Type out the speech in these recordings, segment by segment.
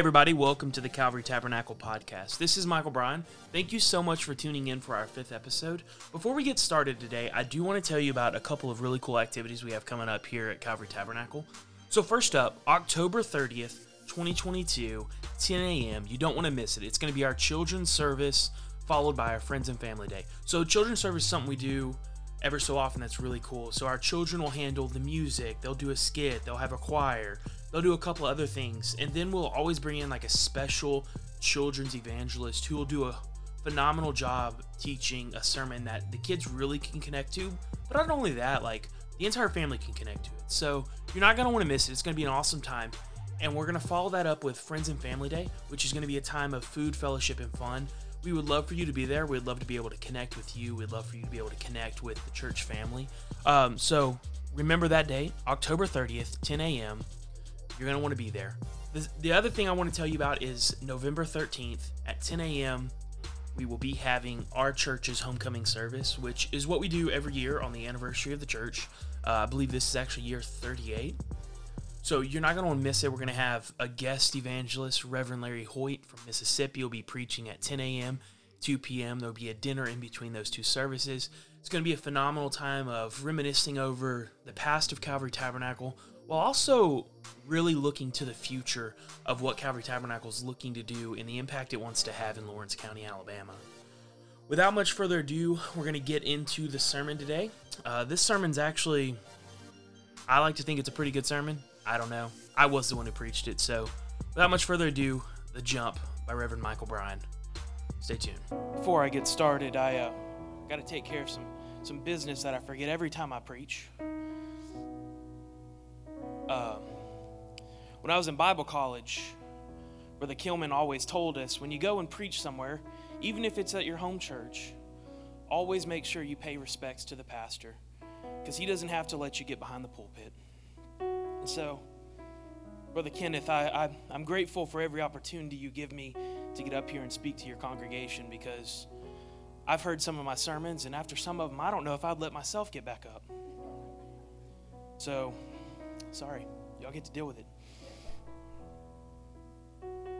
everybody, welcome to the Calvary Tabernacle podcast. This is Michael Brian. Thank you so much for tuning in for our fifth episode. Before we get started today, I do want to tell you about a couple of really cool activities we have coming up here at Calvary Tabernacle. So, first up, October 30th, 2022, 10 a.m. You don't want to miss it. It's going to be our children's service followed by our friends and family day. So, children's service is something we do ever so often that's really cool. So, our children will handle the music, they'll do a skit, they'll have a choir, they'll do a couple other things, and then we'll always bring in like a special children's evangelist who will do a phenomenal job teaching a sermon that the kids really can connect to. But not only that, like the entire family can connect to it. So you're not going to want to miss it. It's going to be an awesome time. And we're going to follow that up with Friends and Family Day, which is going to be a time of food, fellowship, and fun. We would love for you to be there. We'd love to be able to connect with you. We'd love for you to be able to connect with the church family. Um, so remember that day, October 30th, 10 a.m. You're going to want to be there. The, the other thing I want to tell you about is November 13th at 10 a.m. We will be having our church's homecoming service, which is what we do every year on the anniversary of the church. Uh, I believe this is actually year 38. So you're not going to want to miss it. We're going to have a guest evangelist, Reverend Larry Hoyt from Mississippi, will be preaching at 10 a.m., 2 p.m. There'll be a dinner in between those two services. It's going to be a phenomenal time of reminiscing over the past of Calvary Tabernacle while also really looking to the future of what Calvary Tabernacle is looking to do and the impact it wants to have in Lawrence County, Alabama. Without much further ado, we're going to get into the sermon today. Uh, this sermon's actually, I like to think it's a pretty good sermon. I don't know. I was the one who preached it. So, without much further ado, The Jump by Reverend Michael Brian. Stay tuned. Before I get started, I uh, got to take care of some, some business that I forget every time I preach. Uh, when I was in Bible college, Brother Kilman always told us when you go and preach somewhere, even if it's at your home church, always make sure you pay respects to the pastor because he doesn't have to let you get behind the pulpit. And so, Brother Kenneth, I, I, am grateful for every opportunity you give me to get up here and speak to your congregation because I've heard some of my sermons, and after some of them, I don't know if I'd let myself get back up. So, sorry, y'all get to deal with it.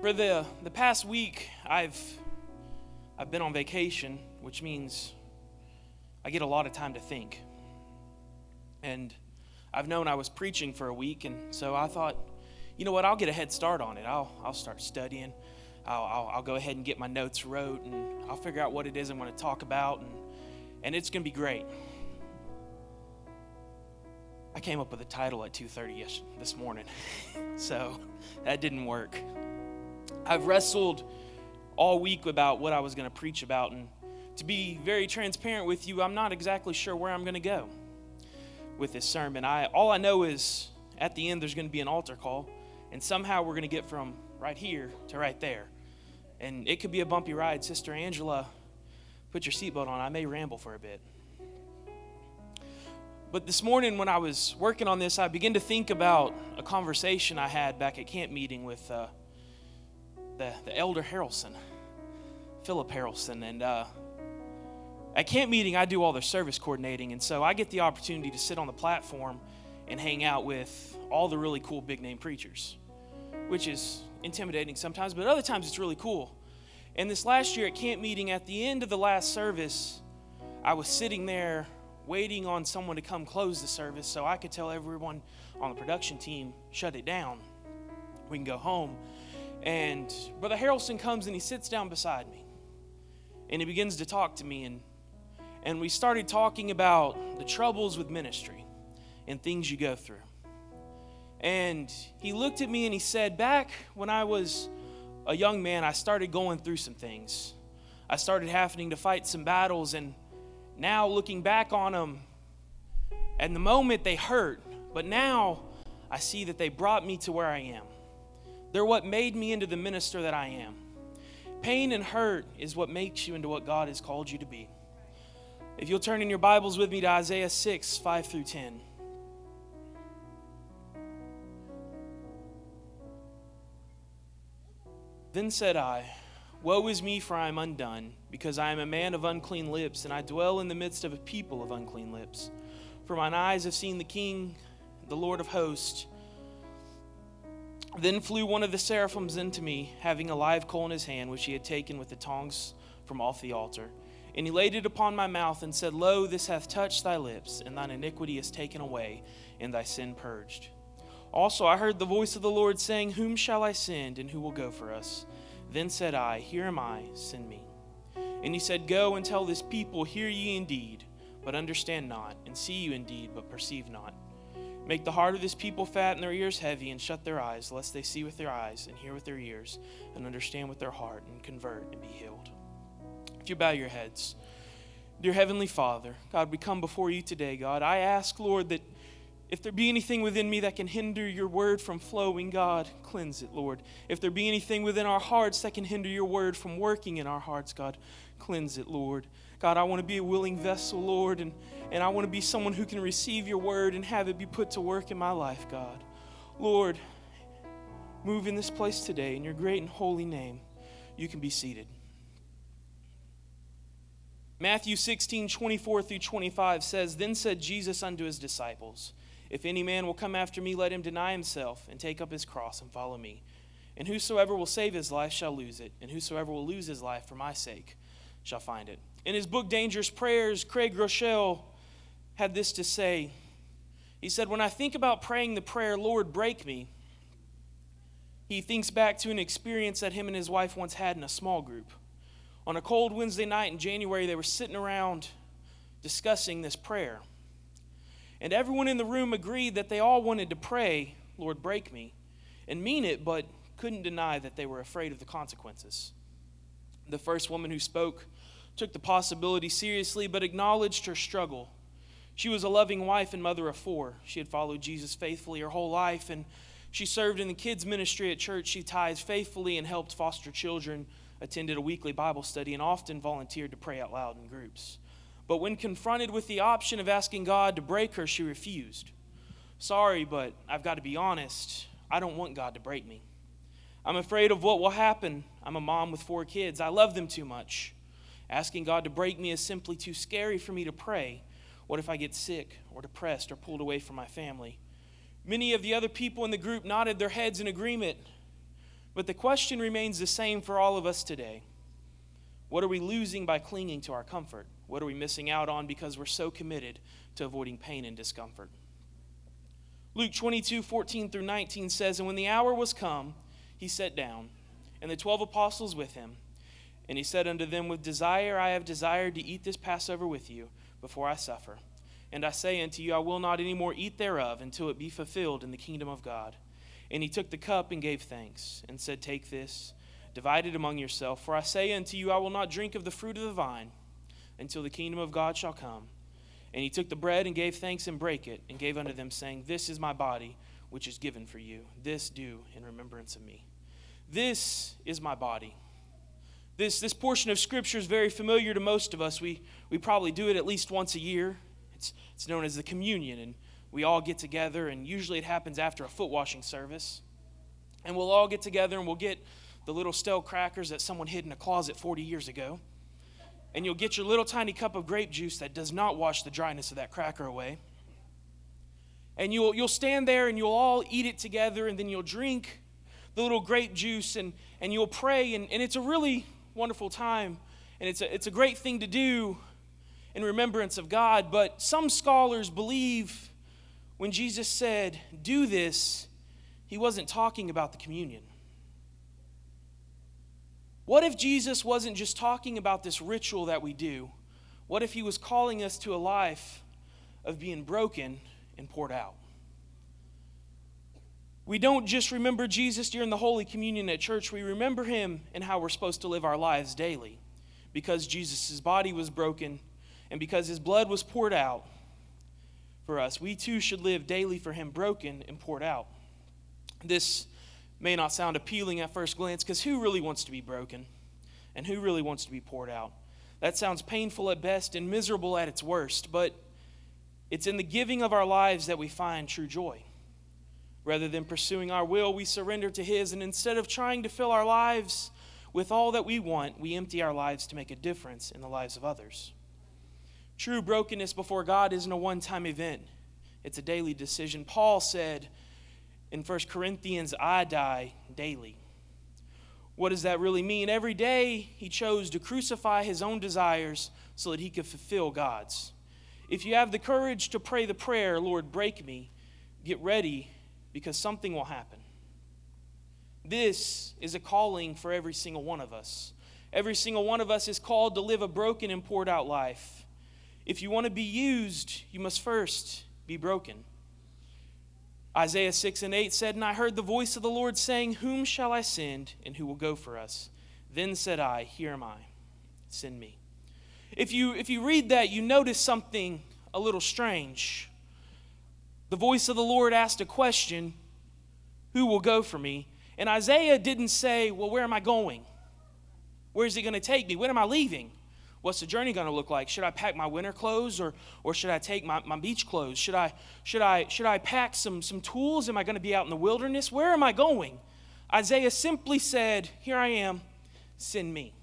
For the, the past week, I've, I've been on vacation, which means I get a lot of time to think. And I've known I was preaching for a week, and so I thought, you know what, I'll get a head start on it. I'll, I'll start studying. I'll, I'll, I'll go ahead and get my notes wrote, and I'll figure out what it is I want to talk about, and, and it's going to be great. I came up with a title at 2:30 this morning, so that didn't work. I've wrestled all week about what I was going to preach about, and to be very transparent with you, I'm not exactly sure where I'm going to go with this sermon. I all I know is at the end there's going to be an altar call, and somehow we're going to get from right here to right there. And it could be a bumpy ride. Sister Angela, put your seatbelt on. I may ramble for a bit. But this morning, when I was working on this, I began to think about a conversation I had back at camp meeting with uh, the, the elder Harrelson, Philip Harrelson. And uh, at camp meeting, I do all the service coordinating, and so I get the opportunity to sit on the platform and hang out with all the really cool big name preachers, which is intimidating sometimes, but other times it's really cool. And this last year at camp meeting, at the end of the last service, I was sitting there waiting on someone to come close the service so I could tell everyone on the production team, shut it down. We can go home. And Brother Harrelson comes and he sits down beside me. And he begins to talk to me and and we started talking about the troubles with ministry and things you go through. And he looked at me and he said, Back when I was a young man, I started going through some things. I started having to fight some battles, and now looking back on them, at the moment they hurt, but now I see that they brought me to where I am. They're what made me into the minister that I am. Pain and hurt is what makes you into what God has called you to be. If you'll turn in your Bibles with me to Isaiah 6, 5 through 10. Then said I, Woe is me, for I am undone, because I am a man of unclean lips, and I dwell in the midst of a people of unclean lips. For mine eyes have seen the King, the Lord of hosts. Then flew one of the seraphims into me, having a live coal in his hand, which he had taken with the tongs from off the altar. And he laid it upon my mouth and said, Lo, this hath touched thy lips, and thine iniquity is taken away, and thy sin purged. Also I heard the voice of the Lord saying, Whom shall I send, and who will go for us? Then said I, Here am I, send me. And he said, Go and tell this people, Hear ye indeed, but understand not, and see you indeed, but perceive not. Make the heart of this people fat and their ears heavy, and shut their eyes, lest they see with their eyes, and hear with their ears, and understand with their heart, and convert and be healed. If you bow your heads, dear Heavenly Father, God, we come before you today, God. I ask, Lord, that if there be anything within me that can hinder your word from flowing, God, cleanse it, Lord. If there be anything within our hearts that can hinder your word from working in our hearts, God, cleanse it, Lord. God, I want to be a willing vessel, Lord, and, and I want to be someone who can receive your word and have it be put to work in my life, God. Lord, move in this place today in your great and holy name. You can be seated. Matthew 16, 24 through 25 says, Then said Jesus unto his disciples, If any man will come after me, let him deny himself and take up his cross and follow me. And whosoever will save his life shall lose it, and whosoever will lose his life for my sake shall find it. In his book, Dangerous Prayers, Craig Groeschel had this to say. He said, When I think about praying the prayer, Lord, break me, he thinks back to an experience that him and his wife once had in a small group. On a cold Wednesday night in January, they were sitting around discussing this prayer. And everyone in the room agreed that they all wanted to pray, Lord, break me, and mean it, but couldn't deny that they were afraid of the consequences. The first woman who spoke took the possibility seriously, but acknowledged her struggle. She was a loving wife and mother of four. She had followed Jesus faithfully her whole life, and she served in the kids' ministry at church. She tithed faithfully and helped foster children attended a weekly Bible study, and often volunteered to pray out loud in groups. But when confronted with the option of asking God to break her, she refused. Sorry, but I've got to be honest. I don't want God to break me. I'm afraid of what will happen. I'm a mom with four kids. I love them too much. Asking God to break me is simply too scary for me to pray. What if I get sick or depressed or pulled away from my family? Many of the other people in the group nodded their heads in agreement. But the question remains the same for all of us today. What are we losing by clinging to our comfort? What are we missing out on because we're so committed to avoiding pain and discomfort? Luke 22, 14 through 19 says, And when the hour was come, he sat down, and the twelve apostles with him. And he said unto them, With desire I have desired to eat this Passover with you before I suffer. And I say unto you, I will not any more eat thereof until it be fulfilled in the kingdom of God. And he took the cup and gave thanks, and said, Take this, divide it among yourself. For I say unto you, I will not drink of the fruit of the vine until the kingdom of God shall come. And he took the bread and gave thanks and brake it, and gave unto them, saying, This is my body, which is given for you. This do in remembrance of me. This is my body. This, this portion of Scripture is very familiar to most of us. We, we probably do it at least once a year. It's, it's known as the communion. And we all get together, and usually it happens after a foot washing service. And we'll all get together and we'll get the little stale crackers that someone hid in a closet 40 years ago. And you'll get your little tiny cup of grape juice that does not wash the dryness of that cracker away. And you'll, you'll stand there and you'll all eat it together, and then you'll drink the little grape juice and, and you'll pray. And, and it's a really wonderful time. And it's a, it's a great thing to do in remembrance of God. But some scholars believe when Jesus said, Do this, he wasn't talking about the communion. What if Jesus wasn't just talking about this ritual that we do? What if he was calling us to a life of being broken and poured out? We don't just remember Jesus during the Holy Communion at church, we remember him and how we're supposed to live our lives daily. Because Jesus' body was broken and because his blood was poured out, for us. We too should live daily for Him, broken and poured out. This may not sound appealing at first glance because who really wants to be broken? And who really wants to be poured out? That sounds painful at best and miserable at its worst, but it's in the giving of our lives that we find true joy. Rather than pursuing our will, we surrender to His, and instead of trying to fill our lives with all that we want, we empty our lives to make a difference in the lives of others. True brokenness before God isn't a one time event, it's a daily decision. Paul said in 1 Corinthians, I die daily. What does that really mean? Every day he chose to crucify his own desires so that he could fulfill God's. If you have the courage to pray the prayer, Lord, break me, get ready because something will happen. This is a calling for every single one of us. Every single one of us is called to live a broken and poured out life. If you want to be used, you must first be broken. Isaiah 6 and 8 said, And I heard the voice of the Lord saying, Whom shall I send, and who will go for us? Then said I, Here am I, send me. If you, if you read that, you notice something a little strange. The voice of the Lord asked a question Who will go for me? And Isaiah didn't say, Well, where am I going? Where is he going to take me? When am I leaving? What's the journey going to look like? Should I pack my winter clothes or, or should I take my, my beach clothes? Should I, should, I, should I pack some, some tools? Am I going to be out in the wilderness? Where am I going? Isaiah simply said, Here I am, send me.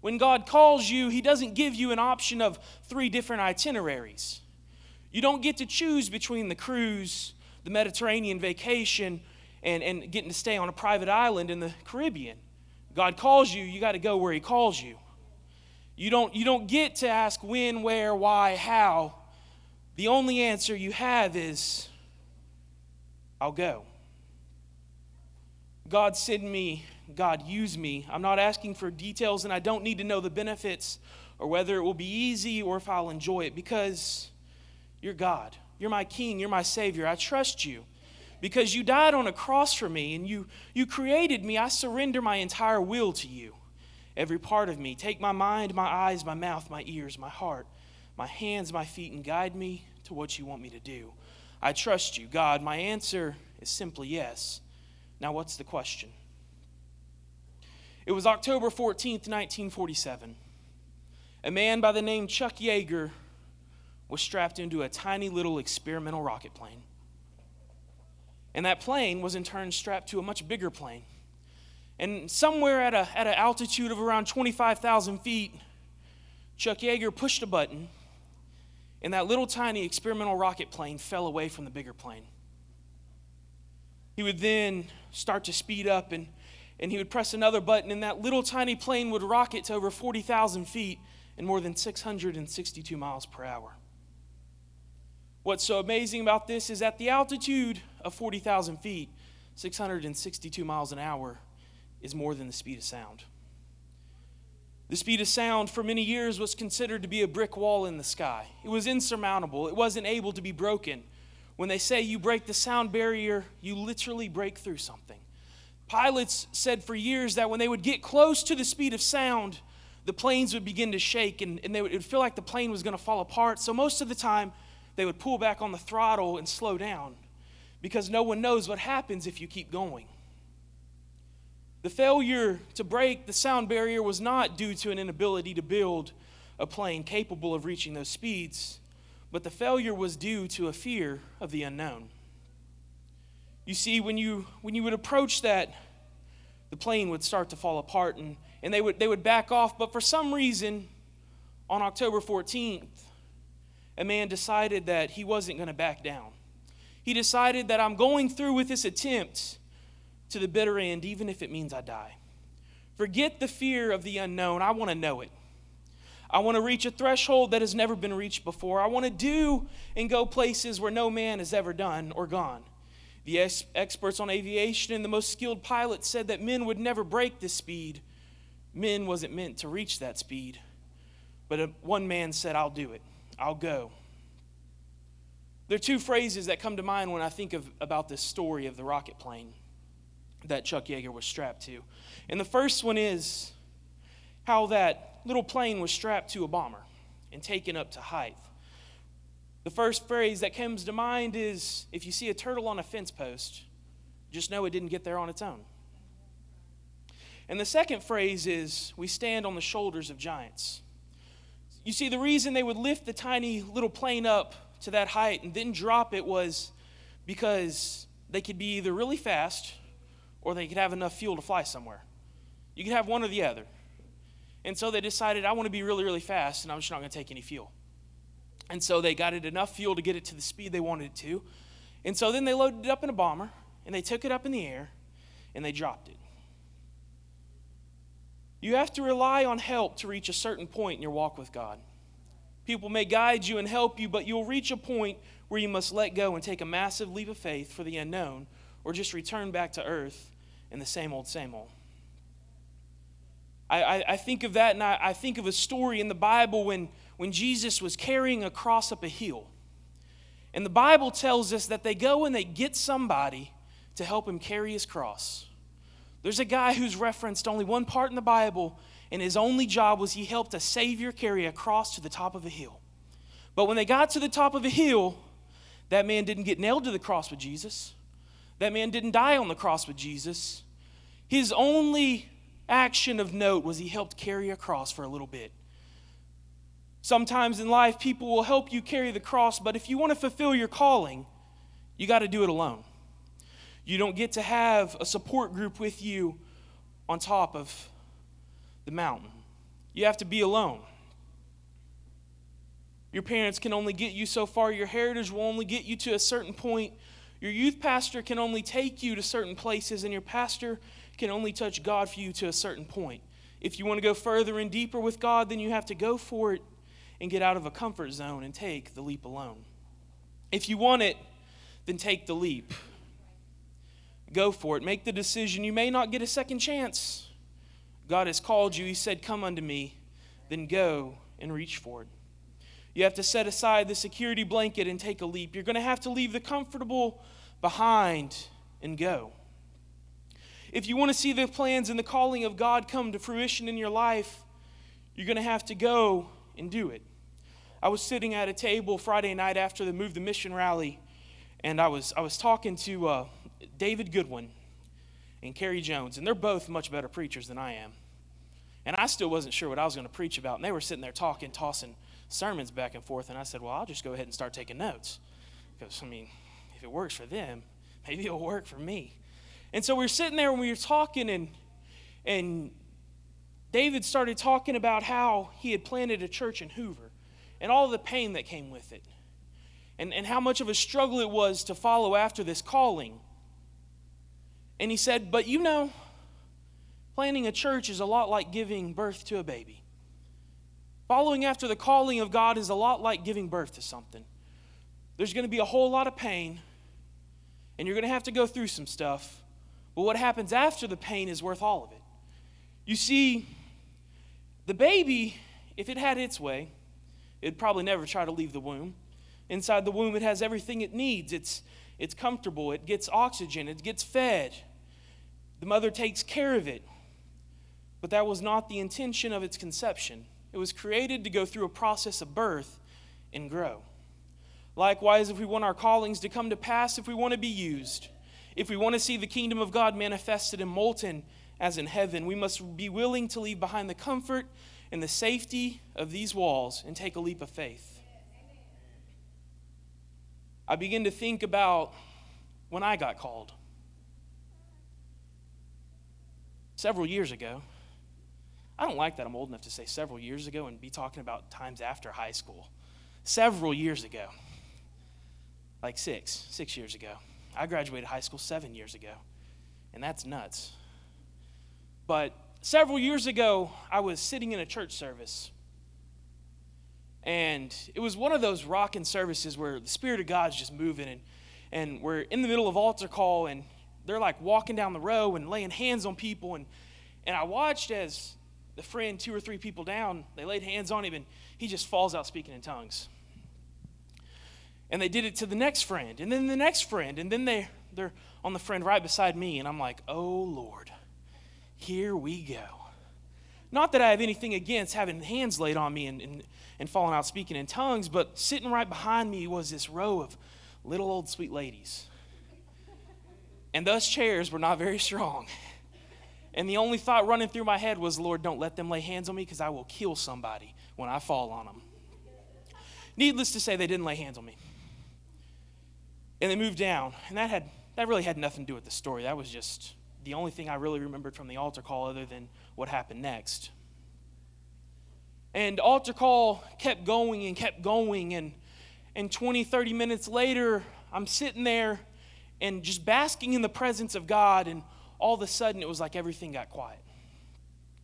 When God calls you, He doesn't give you an option of three different itineraries. You don't get to choose between the cruise, the Mediterranean vacation, and, and getting to stay on a private island in the Caribbean. God calls you, you got to go where He calls you. You don't, you don't get to ask when, where, why, how. The only answer you have is, I'll go. God send me, God use me. I'm not asking for details, and I don't need to know the benefits or whether it will be easy or if I'll enjoy it because you're God. You're my King. You're my Savior. I trust you because you died on a cross for me and you, you created me. I surrender my entire will to you every part of me. Take my mind, my eyes, my mouth, my ears, my heart, my hands, my feet, and guide me to what you want me to do. I trust you, God. My answer is simply yes. Now, what's the question? It was October 14th, 1947. A man by the name Chuck Yeager was strapped into a tiny little experimental rocket plane. And that plane was in turn strapped to a much bigger plane. And somewhere at, a, at an altitude of around 25,000 feet, Chuck Yeager pushed a button, and that little tiny experimental rocket plane fell away from the bigger plane. He would then start to speed up, and, and he would press another button, and that little tiny plane would rocket to over 40,000 feet and more than 662 miles per hour. What's so amazing about this is at the altitude of 40,000 feet, 662 miles an hour, is more than the speed of sound. The speed of sound for many years was considered to be a brick wall in the sky. It was insurmountable, it wasn't able to be broken. When they say you break the sound barrier, you literally break through something. Pilots said for years that when they would get close to the speed of sound, the planes would begin to shake and, and they would, it would feel like the plane was going to fall apart. So most of the time, they would pull back on the throttle and slow down because no one knows what happens if you keep going. The failure to break the sound barrier was not due to an inability to build a plane capable of reaching those speeds, but the failure was due to a fear of the unknown. You see, when you, when you would approach that, the plane would start to fall apart and, and they, would, they would back off. But for some reason, on October 14th, a man decided that he wasn't going to back down. He decided that I'm going through with this attempt to the bitter end, even if it means I die. Forget the fear of the unknown. I want to know it. I want to reach a threshold that has never been reached before. I want to do and go places where no man has ever done or gone. The ex- experts on aviation and the most skilled pilots said that men would never break this speed. Men wasn't meant to reach that speed. But one man said, I'll do it. I'll go. There are two phrases that come to mind when I think of, about this story of the rocket plane that Chuck Yeager was strapped to. And the first one is how that little plane was strapped to a bomber and taken up to height. The first phrase that comes to mind is if you see a turtle on a fence post, just know it didn't get there on its own. And the second phrase is we stand on the shoulders of giants. You see, the reason they would lift the tiny little plane up to that height and then drop it was because they could be either really fast or they could have enough fuel to fly somewhere. You could have one or the other. And so they decided, I want to be really, really fast, and I'm just not going to take any fuel. And so they got it enough fuel to get it to the speed they wanted it to. And so then they loaded it up in a bomber, and they took it up in the air and they dropped it. You have to rely on help to reach a certain point in your walk with God. People may guide you and help you, but you'll reach a point where you must let go and take a massive leap of faith for the unknown or just return back to earth in the same old, same old. I, I, I think of that and I, I think of a story in the Bible when, when Jesus was carrying a cross up a hill. And the Bible tells us that they go and they get somebody to help him carry his cross. There's a guy who's referenced only one part in the Bible, and his only job was he helped a Savior carry a cross to the top of a hill. But when they got to the top of a hill, that man didn't get nailed to the cross with Jesus. That man didn't die on the cross with Jesus. His only action of note was he helped carry a cross for a little bit. Sometimes in life, people will help you carry the cross, but if you want to fulfill your calling, you got to do it alone. You don't get to have a support group with you on top of the mountain. You have to be alone. Your parents can only get you so far. Your heritage will only get you to a certain point. Your youth pastor can only take you to certain places, and your pastor can only touch God for you to a certain point. If you want to go further and deeper with God, then you have to go for it and get out of a comfort zone and take the leap alone. If you want it, then take the leap. Go for it. Make the decision. You may not get a second chance. God has called you. He said, Come unto me. Then go and reach for it. You have to set aside the security blanket and take a leap. You're going to have to leave the comfortable behind and go. If you want to see the plans and the calling of God come to fruition in your life, you're going to have to go and do it. I was sitting at a table Friday night after the Move the Mission rally, and I was, I was talking to uh, David Goodwin and Kerry Jones, and they're both much better preachers than I am. And I still wasn't sure what I was going to preach about, and they were sitting there talking, tossing sermons back and forth, and I said, Well, I'll just go ahead and start taking notes. Because, I mean, if it works for them, maybe it'll work for me. And so we were sitting there and we were talking, and, and David started talking about how he had planted a church in Hoover and all the pain that came with it, and, and how much of a struggle it was to follow after this calling. And he said, But you know, planting a church is a lot like giving birth to a baby. Following after the calling of God is a lot like giving birth to something. There's going to be a whole lot of pain, and you're going to have to go through some stuff. But what happens after the pain is worth all of it. You see, the baby, if it had its way, it'd probably never try to leave the womb. Inside the womb, it has everything it needs. It's, it's comfortable, it gets oxygen, it gets fed. The mother takes care of it. But that was not the intention of its conception. It was created to go through a process of birth and grow. Likewise, if we want our callings to come to pass, if we want to be used, if we want to see the kingdom of God manifested and Moulton as in heaven, we must be willing to leave behind the comfort and the safety of these walls and take a leap of faith. I begin to think about when I got called several years ago. I don't like that I'm old enough to say several years ago and be talking about times after high school. Several years ago. Like six, six years ago. I graduated high school seven years ago, and that's nuts. But several years ago, I was sitting in a church service, and it was one of those rocking services where the Spirit of God's just moving, and, and we're in the middle of altar call, and they're like walking down the row and laying hands on people, and, and I watched as the friend, two or three people down, they laid hands on him, and he just falls out speaking in tongues. And they did it to the next friend, and then the next friend, and then they, they're on the friend right beside me, and I'm like, oh Lord, here we go. Not that I have anything against having hands laid on me and, and, and falling out speaking in tongues, but sitting right behind me was this row of little old sweet ladies. And those chairs were not very strong. And the only thought running through my head was, Lord, don't let them lay hands on me because I will kill somebody when I fall on them. Needless to say, they didn't lay hands on me and they moved down. And that had that really had nothing to do with the story. That was just the only thing I really remembered from the altar call other than what happened next. And altar call kept going and kept going and and 20 30 minutes later I'm sitting there and just basking in the presence of God. And all of a sudden, it was like everything got quiet.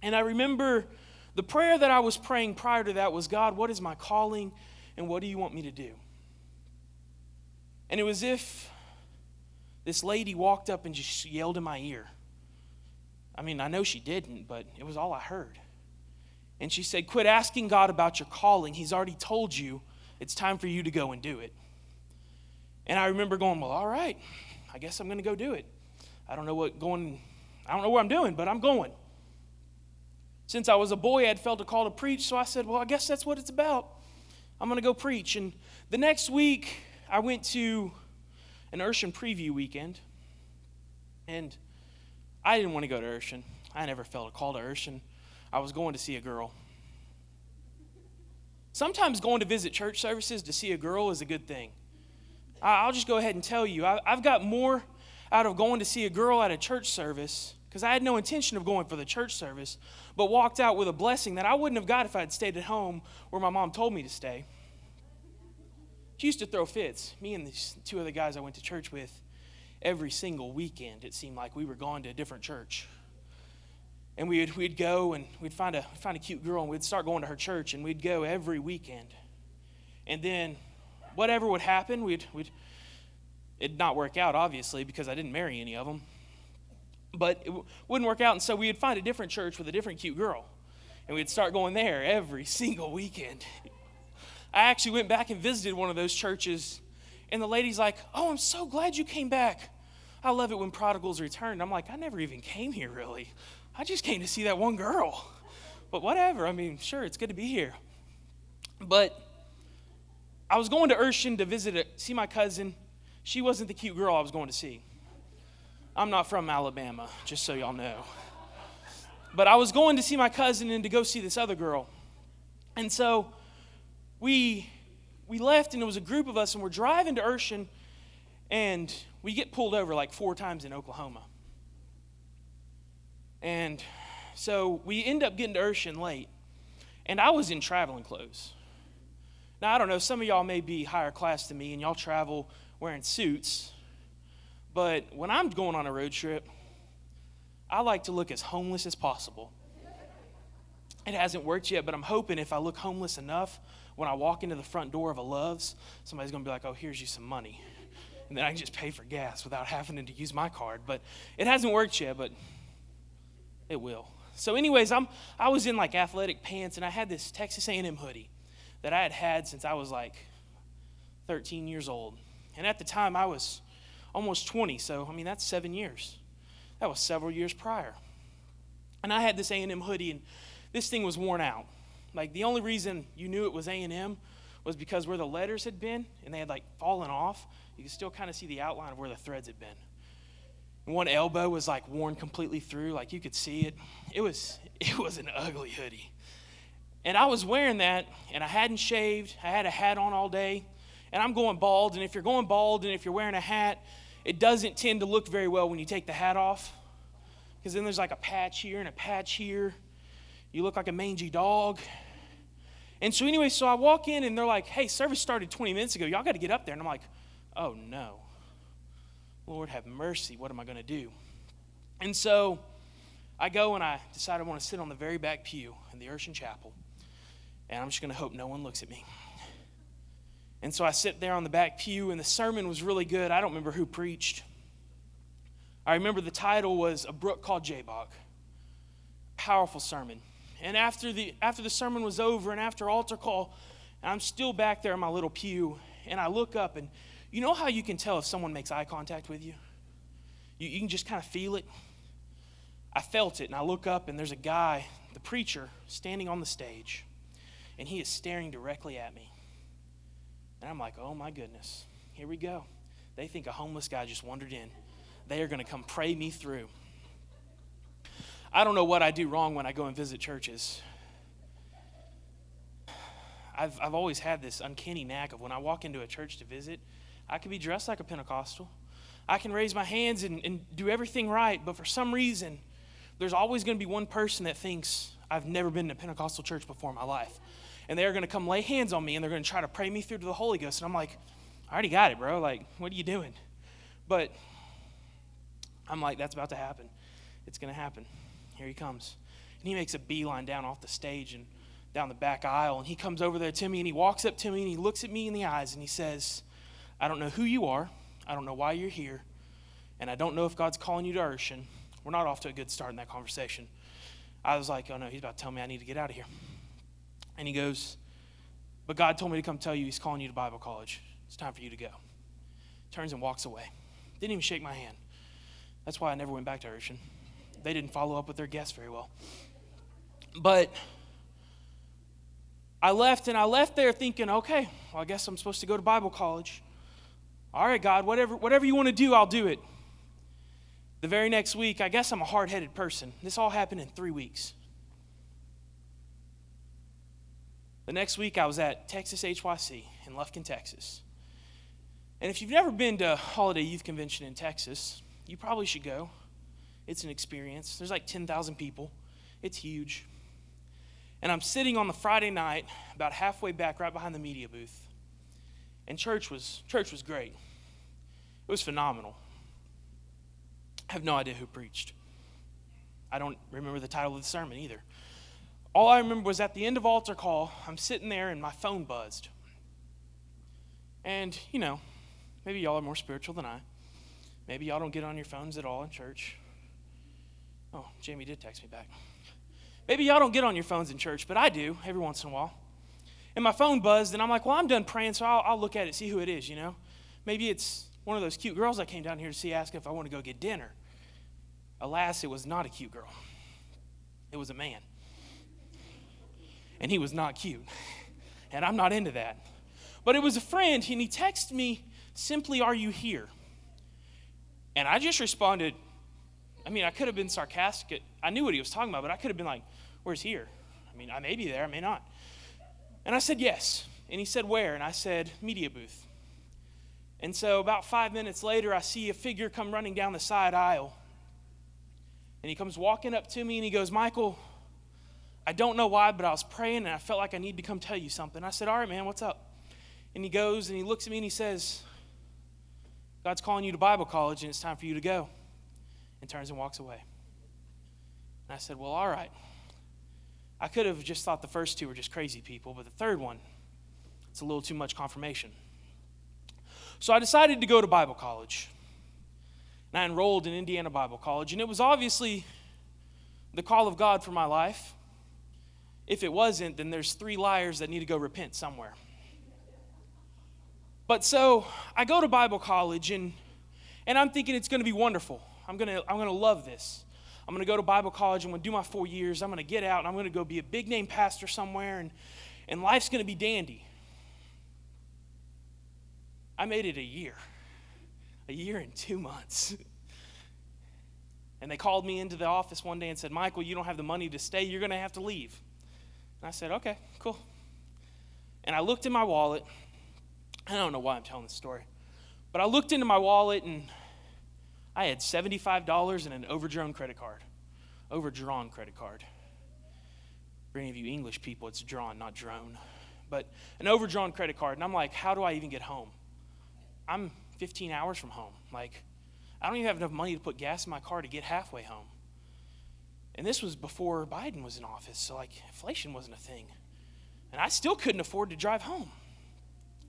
And I remember the prayer that I was praying prior to that was God, what is my calling and what do you want me to do? And it was if this lady walked up and just yelled in my ear. I mean, I know she didn't, but it was all I heard. And she said, Quit asking God about your calling. He's already told you it's time for you to go and do it. And I remember going, Well, all right, I guess I'm going to go do it. I don't know what going, I don't know what I'm doing, but I'm going. Since I was a boy, I had felt a call to preach, so I said, Well, I guess that's what it's about. I'm going to go preach. And the next week, I went to an Urshan preview weekend. And I didn't want to go to Urshan. I never felt a call to Urshan. I was going to see a girl. Sometimes going to visit church services to see a girl is a good thing. I'll just go ahead and tell you, I've got more out of going to see a girl at a church service because I had no intention of going for the church service, but walked out with a blessing that I wouldn't have got if I had stayed at home where my mom told me to stay. She used to throw fits. Me and these two other guys I went to church with, every single weekend, it seemed like we were going to a different church. And we'd, we'd go and we'd find a, find a cute girl and we'd start going to her church and we'd go every weekend. And then whatever would happen, we'd, we'd, it'd not work out, obviously, because I didn't marry any of them. But it wouldn't work out, and so we'd find a different church with a different cute girl. And we'd start going there every single weekend. I actually went back and visited one of those churches, and the lady's like, Oh, I'm so glad you came back. I love it when prodigals return. I'm like, I never even came here, really. I just came to see that one girl. But whatever. I mean, sure, it's good to be here. But I was going to Urshan to visit, a, see my cousin. She wasn't the cute girl I was going to see. I'm not from Alabama, just so y'all know. But I was going to see my cousin and to go see this other girl. And so we we left and it was a group of us and we're driving to Urshan and we get pulled over like four times in Oklahoma. And so we end up getting to Urshan late. And I was in traveling clothes. Now, I don't know, some of y'all may be higher class than me and y'all travel wearing suits. But when I'm going on a road trip, I like to look as homeless as possible. It hasn't worked yet, but I'm hoping if I look homeless enough, when I walk into the front door of a Love's, somebody's going to be like, oh, here's you some money. And then I can just pay for gas without having to use my card. But it hasn't worked yet, but it will. So, anyways, I'm I was in like athletic pants, and I had this Texas A&M hoodie that I had had since I was like 13 years old. And at the time, I was almost 20. So, I mean, that's seven years. That was several years prior. And I had this A&M hoodie, and this thing was worn out. Like, the only reason you knew it was A&M was because where the letters had been, and they had, like, fallen off, you could still kind of see the outline of where the threads had been. One elbow was, like, worn completely through. Like, you could see it. It was, it was an ugly hoodie. And I was wearing that, and I hadn't shaved. I had a hat on all day, and I'm going bald. And if you're going bald and if you're wearing a hat, it doesn't tend to look very well when you take the hat off because then there's like a patch here and a patch here. You look like a mangy dog. And so, anyway, so I walk in and they're like, hey, service started 20 minutes ago. Y'all got to get up there. And I'm like, oh no. Lord, have mercy. What am I going to do? And so I go and I decide I want to sit on the very back pew in the Urshan Chapel. And I'm just going to hope no one looks at me. And so I sit there on the back pew, and the sermon was really good. I don't remember who preached. I remember the title was A Brook Called Jabbok. Powerful sermon. And after the, after the sermon was over and after altar call, I'm still back there in my little pew, and I look up, and you know how you can tell if someone makes eye contact with you? You, you can just kind of feel it. I felt it, and I look up, and there's a guy, the preacher, standing on the stage, and he is staring directly at me. And I'm like, oh my goodness, here we go. They think a homeless guy just wandered in. They are going to come pray me through. I don't know what I do wrong when I go and visit churches. I've, I've always had this uncanny knack of when I walk into a church to visit, I can be dressed like a Pentecostal. I can raise my hands and, and do everything right, but for some reason, there's always going to be one person that thinks I've never been to a Pentecostal church before in my life and they're going to come lay hands on me and they're going to try to pray me through to the Holy Ghost. And I'm like, I already got it, bro. Like, what are you doing? But I'm like, that's about to happen. It's going to happen. Here he comes. And he makes a beeline down off the stage and down the back aisle. And he comes over there to me and he walks up to me and he looks at me in the eyes and he says, I don't know who you are. I don't know why you're here. And I don't know if God's calling you to Urshan. We're not off to a good start in that conversation. I was like, oh no, he's about to tell me I need to get out of here. And he goes, but God told me to come tell you he's calling you to Bible college. It's time for you to go. Turns and walks away. Didn't even shake my hand. That's why I never went back to Urshan. They didn't follow up with their guests very well. But I left and I left there thinking, okay, well, I guess I'm supposed to go to Bible college. All right, God, whatever, whatever you want to do, I'll do it. The very next week, I guess I'm a hard headed person. This all happened in three weeks. The next week, I was at Texas HYC in Lufkin, Texas. And if you've never been to Holiday Youth Convention in Texas, you probably should go. It's an experience. There's like 10,000 people, it's huge. And I'm sitting on the Friday night, about halfway back, right behind the media booth. And church was, church was great. It was phenomenal. I have no idea who preached. I don't remember the title of the sermon either. All I remember was at the end of altar call, I'm sitting there and my phone buzzed. And, you know, maybe y'all are more spiritual than I. Maybe y'all don't get on your phones at all in church. Oh, Jamie did text me back. Maybe y'all don't get on your phones in church, but I do every once in a while. And my phone buzzed, and I'm like, well, I'm done praying, so I'll, I'll look at it, see who it is, you know? Maybe it's one of those cute girls I came down here to see asking if I want to go get dinner. Alas, it was not a cute girl, it was a man. And he was not cute. And I'm not into that. But it was a friend, and he texted me simply, Are you here? And I just responded, I mean, I could have been sarcastic. I knew what he was talking about, but I could have been like, Where's here? I mean, I may be there, I may not. And I said, Yes. And he said, Where? And I said, Media booth. And so about five minutes later, I see a figure come running down the side aisle. And he comes walking up to me and he goes, Michael, I don't know why, but I was praying and I felt like I need to come tell you something. I said, All right, man, what's up? And he goes and he looks at me and he says, God's calling you to Bible college and it's time for you to go. And turns and walks away. And I said, Well, all right. I could have just thought the first two were just crazy people, but the third one, it's a little too much confirmation. So I decided to go to Bible college. And I enrolled in Indiana Bible College, and it was obviously the call of God for my life. If it wasn't, then there's three liars that need to go repent somewhere. But so I go to Bible college, and, and I'm thinking it's going to be wonderful. I'm going to I'm going to love this. I'm going to go to Bible college. I'm going to do my four years. I'm going to get out, and I'm going to go be a big name pastor somewhere, and, and life's going to be dandy. I made it a year, a year and two months. And they called me into the office one day and said, Michael, you don't have the money to stay. You're going to have to leave. And I said, okay, cool. And I looked in my wallet. I don't know why I'm telling this story, but I looked into my wallet and I had $75 and an overdrawn credit card. Overdrawn credit card. For any of you English people, it's drawn, not drone. But an overdrawn credit card. And I'm like, how do I even get home? I'm 15 hours from home. Like, I don't even have enough money to put gas in my car to get halfway home. And this was before Biden was in office, so like inflation wasn't a thing. And I still couldn't afford to drive home.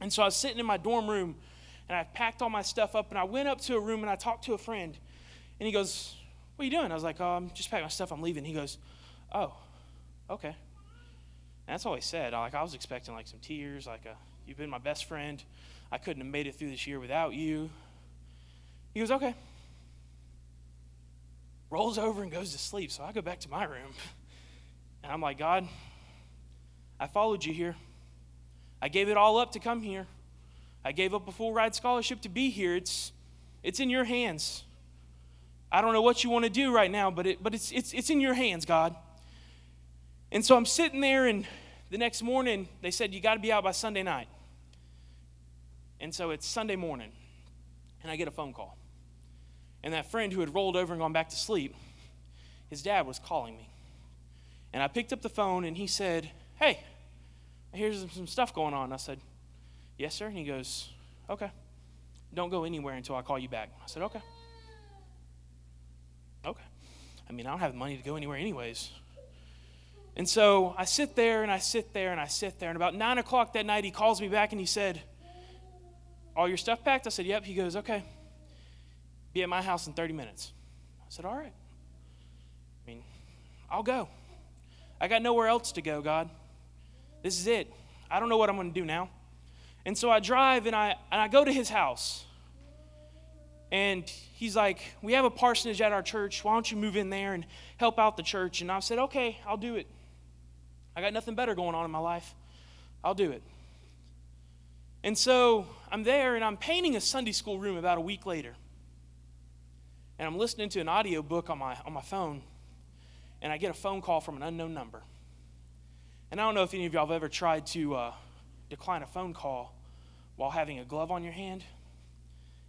And so I was sitting in my dorm room and I packed all my stuff up and I went up to a room and I talked to a friend. And he goes, What are you doing? I was like, Oh, I'm just packing my stuff, I'm leaving. He goes, Oh, okay. And that's all he said. Like I was expecting like some tears, like a, you've been my best friend. I couldn't have made it through this year without you. He goes, Okay. Rolls over and goes to sleep. So I go back to my room. And I'm like, God, I followed you here. I gave it all up to come here. I gave up a full ride scholarship to be here. It's, it's in your hands. I don't know what you want to do right now, but, it, but it's, it's, it's in your hands, God. And so I'm sitting there, and the next morning, they said, You got to be out by Sunday night. And so it's Sunday morning, and I get a phone call. And that friend who had rolled over and gone back to sleep, his dad was calling me. And I picked up the phone and he said, Hey, here's some stuff going on. I said, Yes, sir. And he goes, Okay. don't go anywhere until I call you back. I said, Okay. Okay. I mean, I don't have money to go anywhere, anyways. And so I sit there and I sit there and I sit there. And about nine o'clock that night, he calls me back and he said, All your stuff packed? I said, Yep. He goes, Okay. Be at my house in 30 minutes. I said, All right. I mean, I'll go. I got nowhere else to go, God. This is it. I don't know what I'm going to do now. And so I drive and I, and I go to his house. And he's like, We have a parsonage at our church. Why don't you move in there and help out the church? And I said, Okay, I'll do it. I got nothing better going on in my life. I'll do it. And so I'm there and I'm painting a Sunday school room about a week later. And I'm listening to an audio book on my, on my phone. And I get a phone call from an unknown number. And I don't know if any of y'all have ever tried to uh, decline a phone call while having a glove on your hand.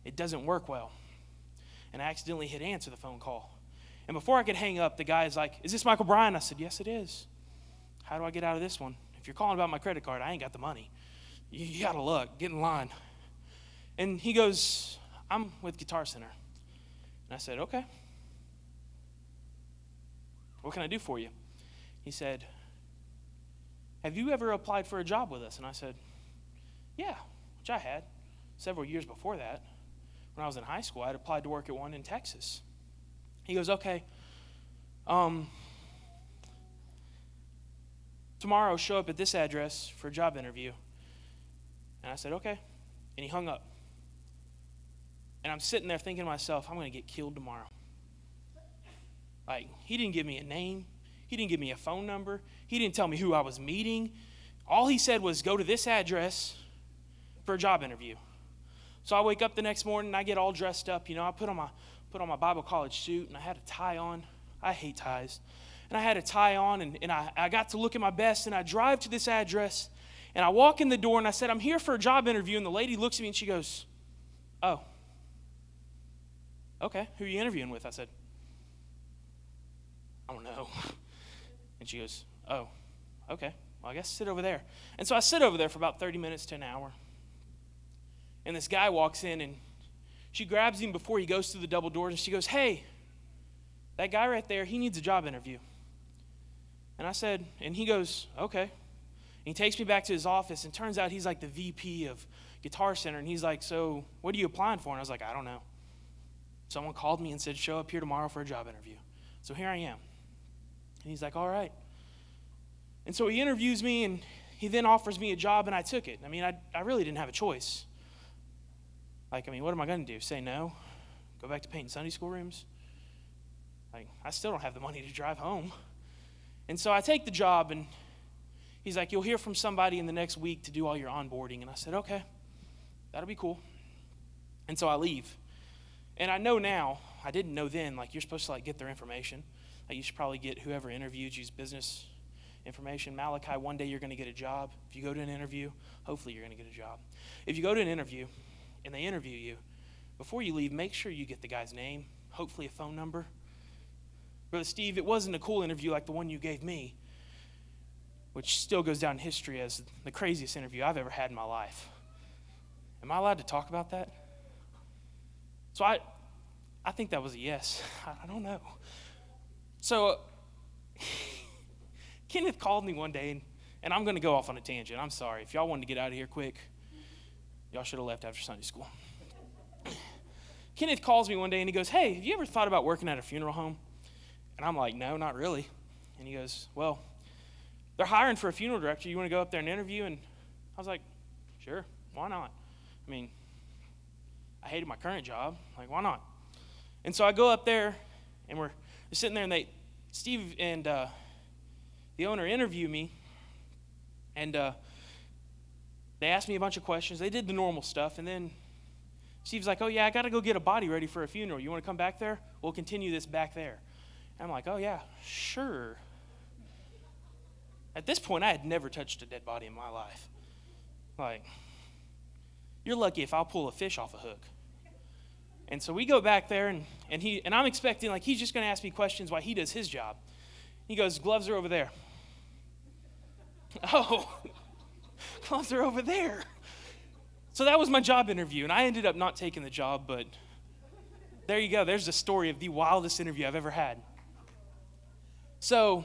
It doesn't work well. And I accidentally hit answer the phone call. And before I could hang up, the guy is like, Is this Michael Brian? I said, Yes, it is. How do I get out of this one? If you're calling about my credit card, I ain't got the money. You, you gotta look, get in line. And he goes, I'm with Guitar Center. And I said, Okay. What can I do for you? He said, Have you ever applied for a job with us? And I said, Yeah, which I had several years before that. When I was in high school, I had applied to work at one in Texas. He goes, Okay. Um, tomorrow, show up at this address for a job interview. And I said, Okay. And he hung up. And I'm sitting there thinking to myself, I'm going to get killed tomorrow. Like, he didn't give me a name, he didn't give me a phone number, he didn't tell me who I was meeting. All he said was, go to this address for a job interview. So I wake up the next morning and I get all dressed up. You know, I put on my, put on my Bible college suit and I had a tie on. I hate ties. And I had a tie on and, and I, I got to look at my best and I drive to this address and I walk in the door and I said, I'm here for a job interview. And the lady looks at me and she goes, Oh, okay, who are you interviewing with? I said, I don't know. And she goes, Oh, okay. Well, I guess sit over there. And so I sit over there for about 30 minutes to an hour. And this guy walks in and she grabs him before he goes through the double doors and she goes, Hey, that guy right there, he needs a job interview. And I said, and he goes, Okay. And he takes me back to his office and turns out he's like the VP of Guitar Center. And he's like, So what are you applying for? And I was like, I don't know. Someone called me and said, Show up here tomorrow for a job interview. So here I am. And he's like, All right. And so he interviews me and he then offers me a job and I took it. I mean, I, I really didn't have a choice. Like, I mean, what am I going to do? Say no? Go back to painting Sunday school rooms? Like, I still don't have the money to drive home. And so I take the job and he's like, You'll hear from somebody in the next week to do all your onboarding. And I said, Okay, that'll be cool. And so I leave. And I know now, I didn't know then, like you're supposed to like get their information. Like you should probably get whoever interviewed you's business information. Malachi, one day you're going to get a job. If you go to an interview, hopefully you're going to get a job. If you go to an interview and they interview you, before you leave, make sure you get the guy's name, hopefully a phone number. Brother Steve, it wasn't a cool interview like the one you gave me, which still goes down in history as the craziest interview I've ever had in my life. Am I allowed to talk about that? So I, I think that was a yes. I don't know. So Kenneth called me one day, and, and I'm going to go off on a tangent. I'm sorry. If y'all wanted to get out of here quick, y'all should have left after Sunday school. Kenneth calls me one day and he goes, Hey, have you ever thought about working at a funeral home? And I'm like, No, not really. And he goes, Well, they're hiring for a funeral director. You want to go up there and interview? And I was like, Sure, why not? I mean, I hated my current job. Like, why not? And so I go up there and we're sitting there and they, Steve and uh, the owner interview me, and uh, they asked me a bunch of questions. They did the normal stuff, and then Steve's like, "Oh yeah, I got to go get a body ready for a funeral. You want to come back there? We'll continue this back there." And I'm like, "Oh yeah, sure." At this point, I had never touched a dead body in my life. Like, you're lucky if I'll pull a fish off a hook. And so we go back there, and, and, he, and I'm expecting, like, he's just going to ask me questions while he does his job. He goes, Gloves are over there. Oh, gloves are over there. So that was my job interview, and I ended up not taking the job, but there you go. There's the story of the wildest interview I've ever had. So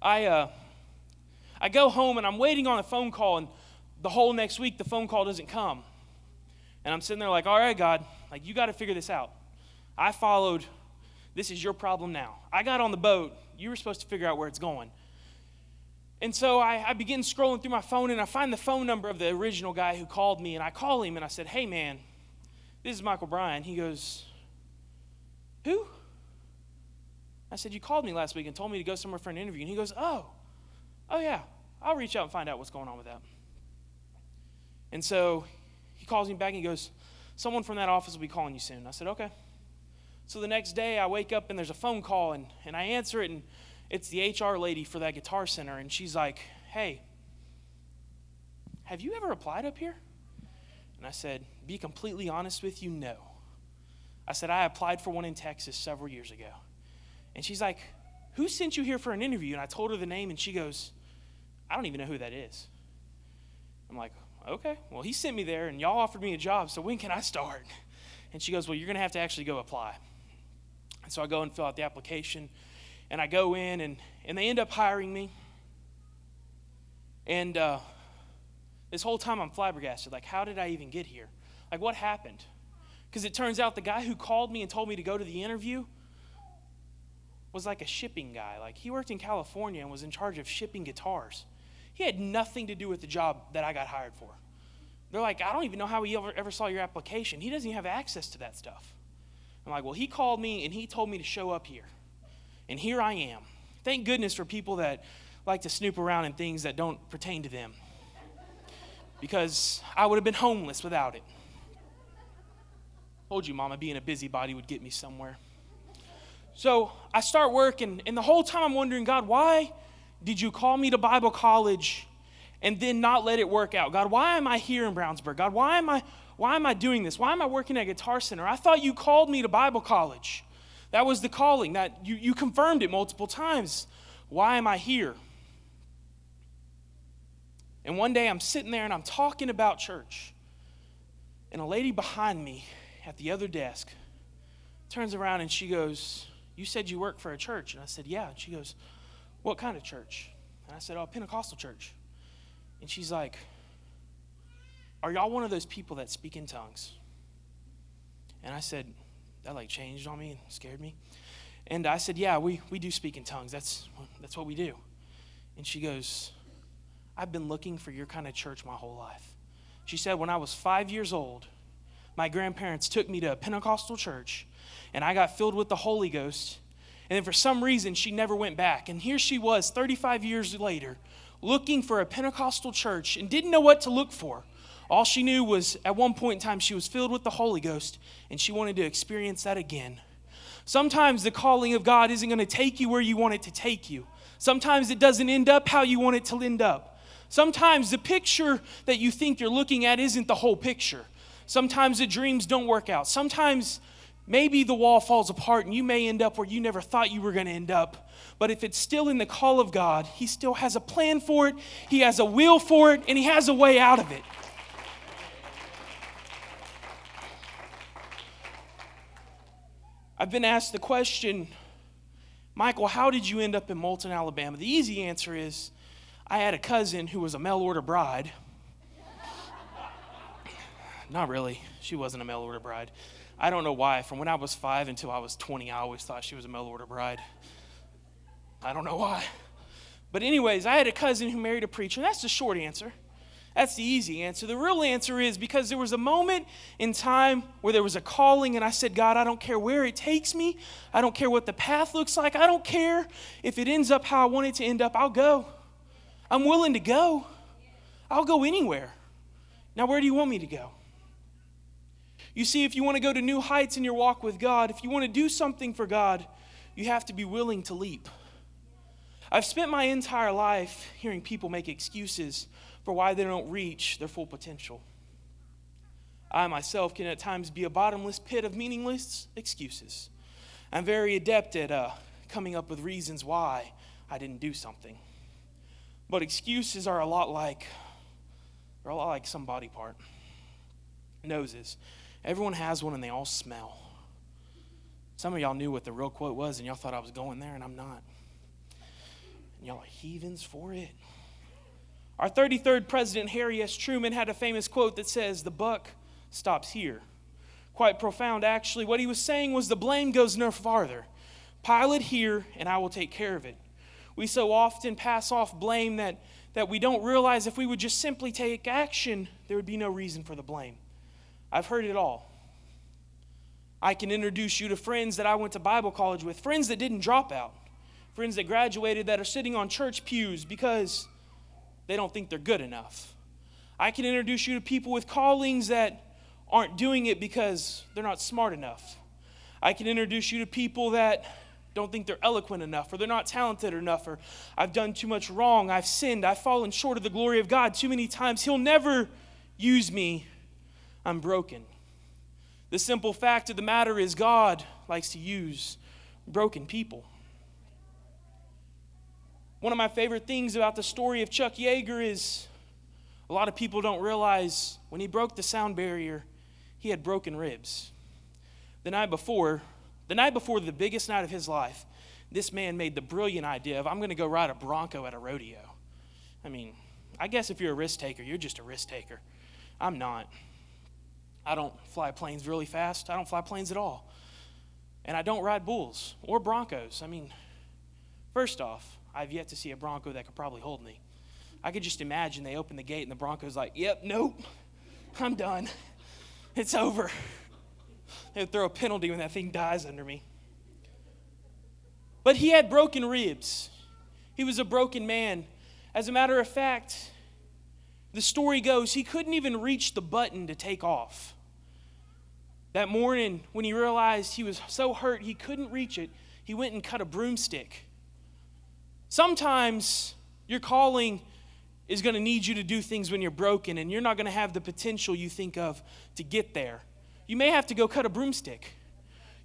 I, uh, I go home and I'm waiting on a phone call, and the whole next week the phone call doesn't come. And I'm sitting there like, all right, God, like you got to figure this out. I followed, this is your problem now. I got on the boat, you were supposed to figure out where it's going. And so I, I begin scrolling through my phone and I find the phone number of the original guy who called me. And I call him and I said, Hey, man, this is Michael Brian. He goes, Who? I said, You called me last week and told me to go somewhere for an interview. And he goes, Oh, oh, yeah, I'll reach out and find out what's going on with that. And so he calls me back and he goes, Someone from that office will be calling you soon. I said, Okay. So the next day I wake up and there's a phone call and, and I answer it and it's the HR lady for that guitar center, and she's like, Hey, have you ever applied up here? And I said, Be completely honest with you, no. I said, I applied for one in Texas several years ago. And she's like, Who sent you here for an interview? And I told her the name, and she goes, I don't even know who that is. I'm like, Okay, well, he sent me there, and y'all offered me a job, so when can I start? And she goes, Well, you're going to have to actually go apply. And so I go and fill out the application and I go in, and, and they end up hiring me. And uh, this whole time I'm flabbergasted. Like, how did I even get here? Like, what happened? Because it turns out the guy who called me and told me to go to the interview was like a shipping guy. Like, he worked in California and was in charge of shipping guitars. He had nothing to do with the job that I got hired for. They're like, I don't even know how he ever, ever saw your application. He doesn't even have access to that stuff. I'm like, well, he called me and he told me to show up here. And here I am. Thank goodness for people that like to snoop around in things that don't pertain to them. Because I would have been homeless without it. Told you, Mama, being a busybody would get me somewhere. So I start work, and, and the whole time I'm wondering, God, why did you call me to Bible college and then not let it work out? God, why am I here in Brownsburg? God, why am I why am I doing this? Why am I working at Guitar Center? I thought you called me to Bible college. That was the calling. That you, you confirmed it multiple times. Why am I here? And one day I'm sitting there and I'm talking about church. And a lady behind me at the other desk turns around and she goes, You said you work for a church. And I said, Yeah. And she goes, What kind of church? And I said, Oh, Pentecostal church. And she's like, Are y'all one of those people that speak in tongues? And I said, that like changed on me and scared me. And I said, Yeah, we, we do speak in tongues. That's, that's what we do. And she goes, I've been looking for your kind of church my whole life. She said, When I was five years old, my grandparents took me to a Pentecostal church, and I got filled with the Holy Ghost. And then for some reason, she never went back. And here she was, 35 years later, looking for a Pentecostal church and didn't know what to look for. All she knew was at one point in time she was filled with the Holy Ghost and she wanted to experience that again. Sometimes the calling of God isn't going to take you where you want it to take you. Sometimes it doesn't end up how you want it to end up. Sometimes the picture that you think you're looking at isn't the whole picture. Sometimes the dreams don't work out. Sometimes maybe the wall falls apart and you may end up where you never thought you were going to end up. But if it's still in the call of God, He still has a plan for it, He has a will for it, and He has a way out of it. I've been asked the question, Michael, how did you end up in Moulton, Alabama? The easy answer is I had a cousin who was a mail order bride. Not really. She wasn't a mail order bride. I don't know why. From when I was five until I was 20, I always thought she was a mail order bride. I don't know why. But, anyways, I had a cousin who married a preacher. That's the short answer. That's the easy answer. The real answer is because there was a moment in time where there was a calling, and I said, God, I don't care where it takes me. I don't care what the path looks like. I don't care if it ends up how I want it to end up. I'll go. I'm willing to go. I'll go anywhere. Now, where do you want me to go? You see, if you want to go to new heights in your walk with God, if you want to do something for God, you have to be willing to leap. I've spent my entire life hearing people make excuses for why they don't reach their full potential. I myself can at times be a bottomless pit of meaningless excuses. I'm very adept at uh, coming up with reasons why I didn't do something. But excuses are a lot like They're all like some body part. Noses. Everyone has one and they all smell. Some of y'all knew what the real quote was and y'all thought I was going there, and I'm not. And y'all are heathens for it. Our 33rd president, Harry S. Truman, had a famous quote that says, The buck stops here. Quite profound, actually. What he was saying was, The blame goes no farther. Pile it here, and I will take care of it. We so often pass off blame that, that we don't realize if we would just simply take action, there would be no reason for the blame. I've heard it all. I can introduce you to friends that I went to Bible college with, friends that didn't drop out, friends that graduated that are sitting on church pews because they don't think they're good enough. I can introduce you to people with callings that aren't doing it because they're not smart enough. I can introduce you to people that don't think they're eloquent enough or they're not talented enough or I've done too much wrong, I've sinned, I've fallen short of the glory of God too many times. He'll never use me. I'm broken. The simple fact of the matter is, God likes to use broken people. One of my favorite things about the story of Chuck Yeager is a lot of people don't realize when he broke the sound barrier, he had broken ribs. The night before, the night before the biggest night of his life, this man made the brilliant idea of I'm going to go ride a bronco at a rodeo. I mean, I guess if you're a risk taker, you're just a risk taker. I'm not. I don't fly planes really fast. I don't fly planes at all. And I don't ride bulls or broncos. I mean, first off, I've yet to see a Bronco that could probably hold me. I could just imagine they open the gate and the Bronco's like, yep, nope, I'm done. It's over. They'd throw a penalty when that thing dies under me. But he had broken ribs. He was a broken man. As a matter of fact, the story goes he couldn't even reach the button to take off. That morning, when he realized he was so hurt he couldn't reach it, he went and cut a broomstick Sometimes your calling is going to need you to do things when you're broken, and you're not going to have the potential you think of to get there. You may have to go cut a broomstick.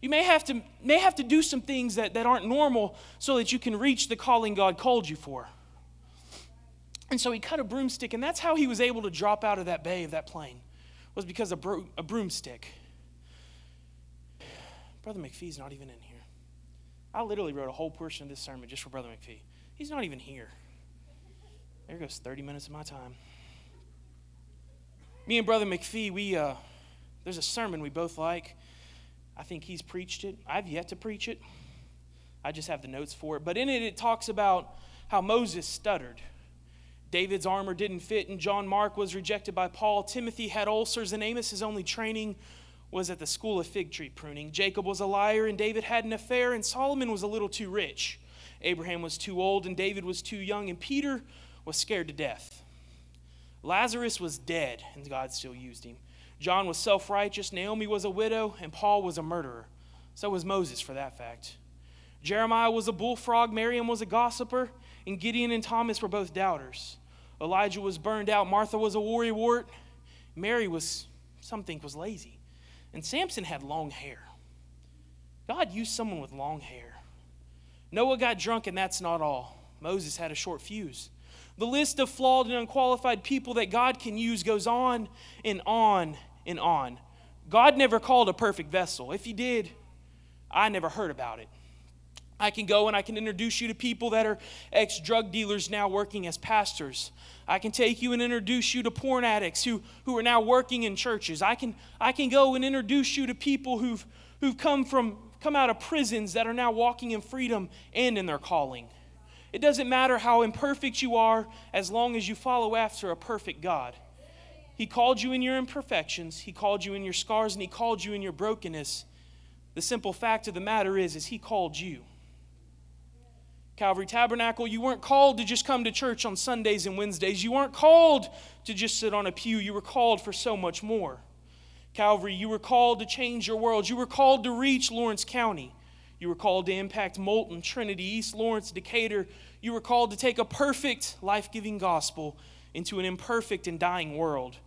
You may have to, may have to do some things that, that aren't normal so that you can reach the calling God called you for. And so he cut a broomstick, and that's how he was able to drop out of that bay of that plane, was because of bro- a broomstick. Brother McPhee's not even in here. I literally wrote a whole portion of this sermon just for Brother McPhee. He's not even here. There goes 30 minutes of my time. Me and Brother McPhee, we, uh, there's a sermon we both like. I think he's preached it. I've yet to preach it. I just have the notes for it. But in it, it talks about how Moses stuttered. David's armor didn't fit, and John Mark was rejected by Paul. Timothy had ulcers, and Amos's only training was at the school of fig tree pruning. Jacob was a liar, and David had an affair, and Solomon was a little too rich. Abraham was too old and David was too young, and Peter was scared to death. Lazarus was dead, and God still used him. John was self righteous, Naomi was a widow, and Paul was a murderer. So was Moses, for that fact. Jeremiah was a bullfrog, Miriam was a gossiper, and Gideon and Thomas were both doubters. Elijah was burned out, Martha was a worrywart, Mary was, some think, was lazy. And Samson had long hair. God used someone with long hair. Noah got drunk, and that's not all. Moses had a short fuse. The list of flawed and unqualified people that God can use goes on and on and on. God never called a perfect vessel. If He did, I never heard about it. I can go and I can introduce you to people that are ex drug dealers now working as pastors. I can take you and introduce you to porn addicts who, who are now working in churches. I can, I can go and introduce you to people who've, who've come from come out of prisons that are now walking in freedom and in their calling. It doesn't matter how imperfect you are as long as you follow after a perfect God. He called you in your imperfections, he called you in your scars, and he called you in your brokenness. The simple fact of the matter is is he called you. Calvary Tabernacle, you weren't called to just come to church on Sundays and Wednesdays. You weren't called to just sit on a pew. You were called for so much more. Calvary, you were called to change your world. You were called to reach Lawrence County. You were called to impact Moulton, Trinity, East Lawrence, Decatur. You were called to take a perfect, life giving gospel into an imperfect and dying world.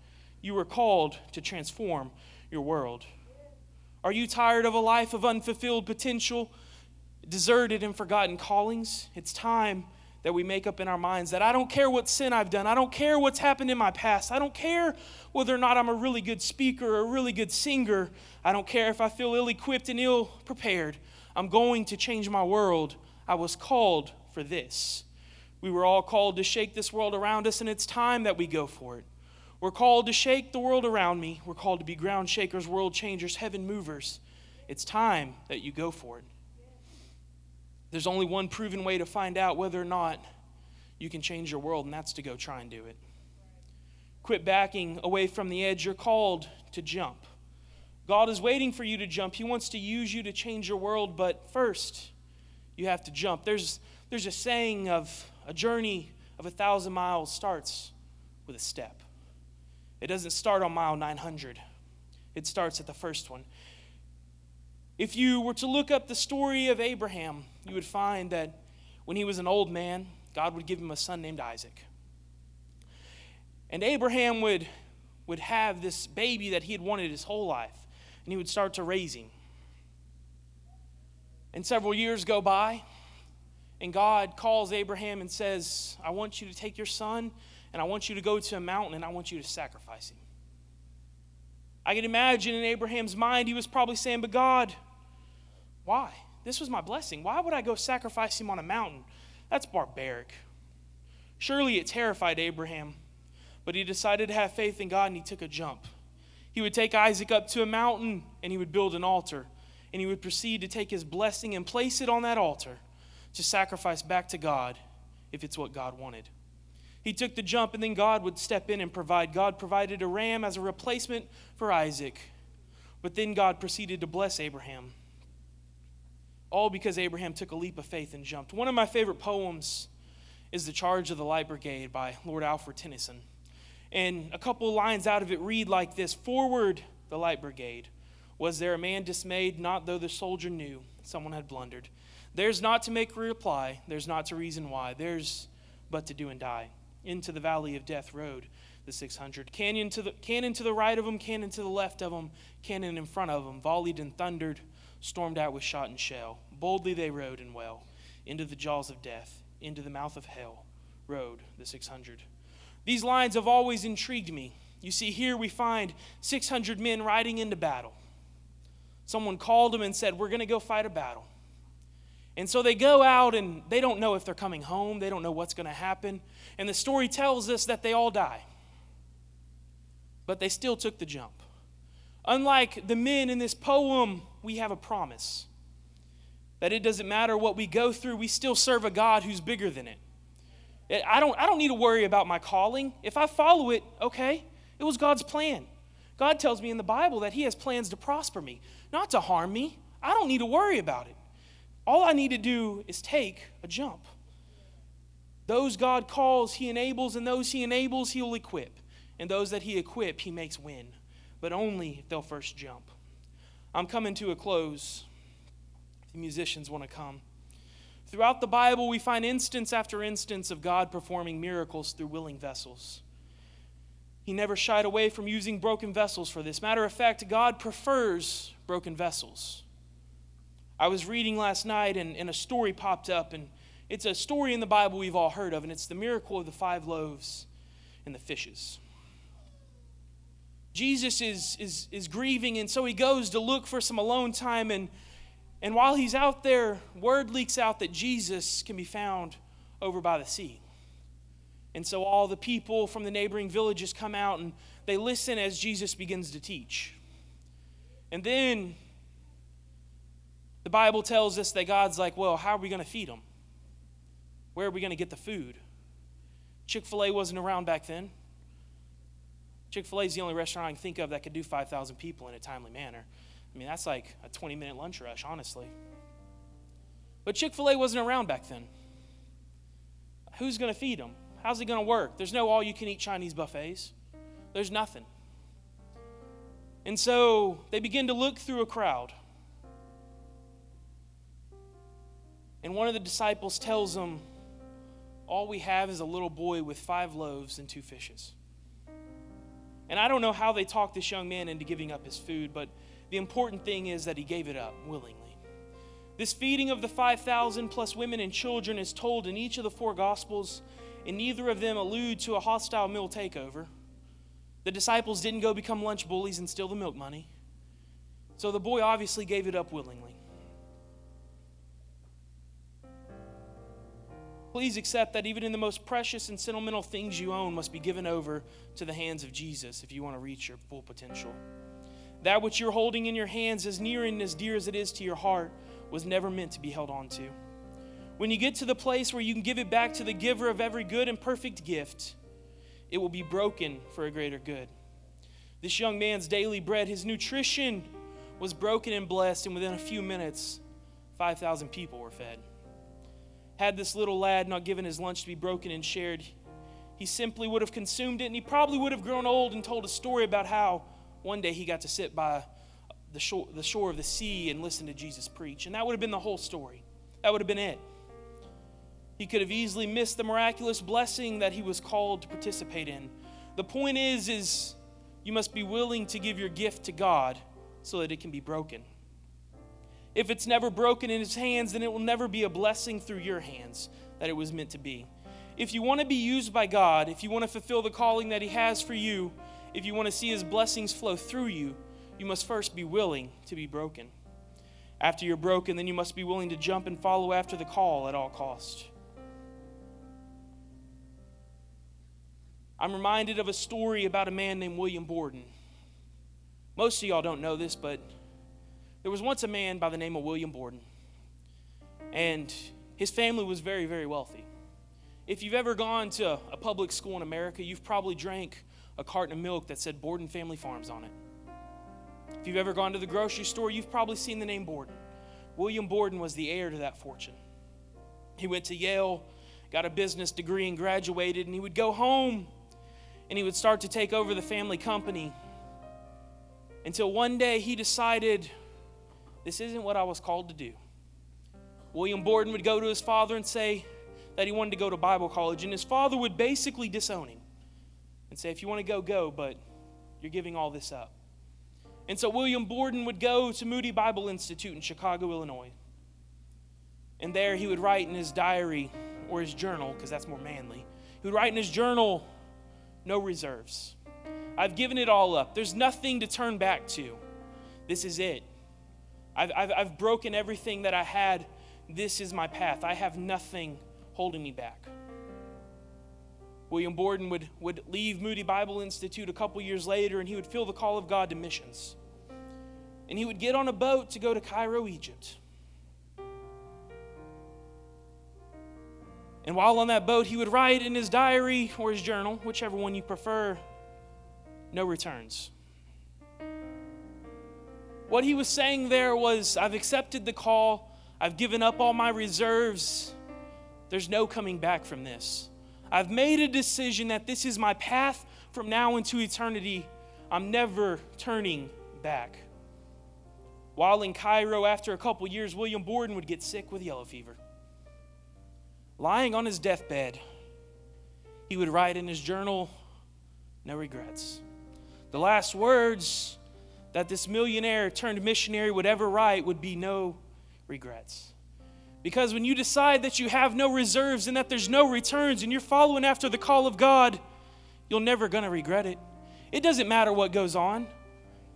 You were called to transform your world. Are you tired of a life of unfulfilled potential, deserted and forgotten callings? It's time that we make up in our minds that I don't care what sin I've done. I don't care what's happened in my past. I don't care whether or not I'm a really good speaker or a really good singer. I don't care if I feel ill equipped and ill prepared. I'm going to change my world. I was called for this. We were all called to shake this world around us, and it's time that we go for it. We're called to shake the world around me. We're called to be ground shakers, world changers, heaven movers. It's time that you go for it. There's only one proven way to find out whether or not you can change your world, and that's to go try and do it. Quit backing away from the edge. You're called to jump. God is waiting for you to jump. He wants to use you to change your world, but first, you have to jump. There's, there's a saying of a journey of a thousand miles starts with a step. It doesn't start on mile 900, it starts at the first one. If you were to look up the story of Abraham, you would find that when he was an old man, God would give him a son named Isaac. And Abraham would, would have this baby that he had wanted his whole life, and he would start to raise him. And several years go by, and God calls Abraham and says, I want you to take your son, and I want you to go to a mountain, and I want you to sacrifice him. I can imagine in Abraham's mind, he was probably saying, But God, why? This was my blessing. Why would I go sacrifice him on a mountain? That's barbaric. Surely it terrified Abraham, but he decided to have faith in God and he took a jump. He would take Isaac up to a mountain and he would build an altar, and he would proceed to take his blessing and place it on that altar to sacrifice back to God if it's what God wanted. He took the jump, and then God would step in and provide. God provided a ram as a replacement for Isaac. But then God proceeded to bless Abraham. All because Abraham took a leap of faith and jumped. One of my favorite poems is The Charge of the Light Brigade by Lord Alfred Tennyson. And a couple lines out of it read like this Forward, the Light Brigade. Was there a man dismayed? Not though the soldier knew someone had blundered. There's not to make reply, there's not to reason why, there's but to do and die into the valley of death rode the 600. Canyon to the, cannon to the right of them, cannon to the left of them, cannon in front of them, volleyed and thundered, stormed out with shot and shell. Boldly they rode and well, into the jaws of death, into the mouth of hell, rode the 600. These lines have always intrigued me. You see, here we find 600 men riding into battle. Someone called them and said, We're going to go fight a battle. And so they go out and they don't know if they're coming home, they don't know what's going to happen. And the story tells us that they all die. But they still took the jump. Unlike the men in this poem, we have a promise that it doesn't matter what we go through, we still serve a God who's bigger than it. I don't, I don't need to worry about my calling. If I follow it, okay, it was God's plan. God tells me in the Bible that He has plans to prosper me, not to harm me. I don't need to worry about it. All I need to do is take a jump. Those God calls, He enables, and those He enables, He'll equip. And those that He equip, He makes win. But only if they'll first jump. I'm coming to a close. The musicians want to come. Throughout the Bible, we find instance after instance of God performing miracles through willing vessels. He never shied away from using broken vessels for this. Matter of fact, God prefers broken vessels. I was reading last night and, and a story popped up, and it's a story in the Bible we've all heard of, and it's the miracle of the five loaves and the fishes. Jesus is, is, is grieving, and so he goes to look for some alone time. And, and while he's out there, word leaks out that Jesus can be found over by the sea. And so all the people from the neighboring villages come out and they listen as Jesus begins to teach. And then the Bible tells us that God's like, well, how are we going to feed them? Where are we going to get the food? Chick fil A wasn't around back then. Chick fil A is the only restaurant I can think of that could do 5,000 people in a timely manner. I mean, that's like a 20 minute lunch rush, honestly. But Chick fil A wasn't around back then. Who's going to feed them? How's it going to work? There's no all you can eat Chinese buffets, there's nothing. And so they begin to look through a crowd. And one of the disciples tells them, All we have is a little boy with five loaves and two fishes. And I don't know how they talked this young man into giving up his food, but the important thing is that he gave it up willingly. This feeding of the 5,000 plus women and children is told in each of the four Gospels, and neither of them allude to a hostile meal takeover. The disciples didn't go become lunch bullies and steal the milk money. So the boy obviously gave it up willingly. Please accept that even in the most precious and sentimental things you own must be given over to the hands of Jesus if you want to reach your full potential. That which you're holding in your hands, as near and as dear as it is to your heart, was never meant to be held on to. When you get to the place where you can give it back to the giver of every good and perfect gift, it will be broken for a greater good. This young man's daily bread, his nutrition, was broken and blessed, and within a few minutes, 5,000 people were fed. Had this little lad not given his lunch to be broken and shared, he simply would have consumed it, and he probably would have grown old and told a story about how one day he got to sit by the shore, the shore of the sea and listen to Jesus preach. And that would have been the whole story. That would have been it. He could have easily missed the miraculous blessing that he was called to participate in. The point is is you must be willing to give your gift to God so that it can be broken. If it's never broken in his hands, then it will never be a blessing through your hands that it was meant to be. If you want to be used by God, if you want to fulfill the calling that he has for you, if you want to see his blessings flow through you, you must first be willing to be broken. After you're broken, then you must be willing to jump and follow after the call at all cost. I'm reminded of a story about a man named William Borden. Most of y'all don't know this, but there was once a man by the name of William Borden, and his family was very, very wealthy. If you've ever gone to a public school in America, you've probably drank a carton of milk that said Borden Family Farms on it. If you've ever gone to the grocery store, you've probably seen the name Borden. William Borden was the heir to that fortune. He went to Yale, got a business degree, and graduated, and he would go home and he would start to take over the family company until one day he decided, This isn't what I was called to do. William Borden would go to his father and say that he wanted to go to Bible college, and his father would basically disown him and say, If you want to go, go, but you're giving all this up. And so William Borden would go to Moody Bible Institute in Chicago, Illinois. And there he would write in his diary or his journal, because that's more manly. He would write in his journal, no reserves. I've given it all up. There's nothing to turn back to. This is it. I've, I've, I've broken everything that I had. This is my path. I have nothing holding me back. William Borden would, would leave Moody Bible Institute a couple years later and he would feel the call of God to missions. And he would get on a boat to go to Cairo, Egypt. And while on that boat, he would write in his diary or his journal, whichever one you prefer, no returns. What he was saying there was I've accepted the call, I've given up all my reserves, there's no coming back from this. I've made a decision that this is my path from now into eternity. I'm never turning back. While in Cairo, after a couple years, William Borden would get sick with yellow fever. Lying on his deathbed, he would write in his journal, No regrets. The last words that this millionaire turned missionary would ever write would be, No regrets. Because when you decide that you have no reserves and that there's no returns and you're following after the call of God, you're never going to regret it. It doesn't matter what goes on.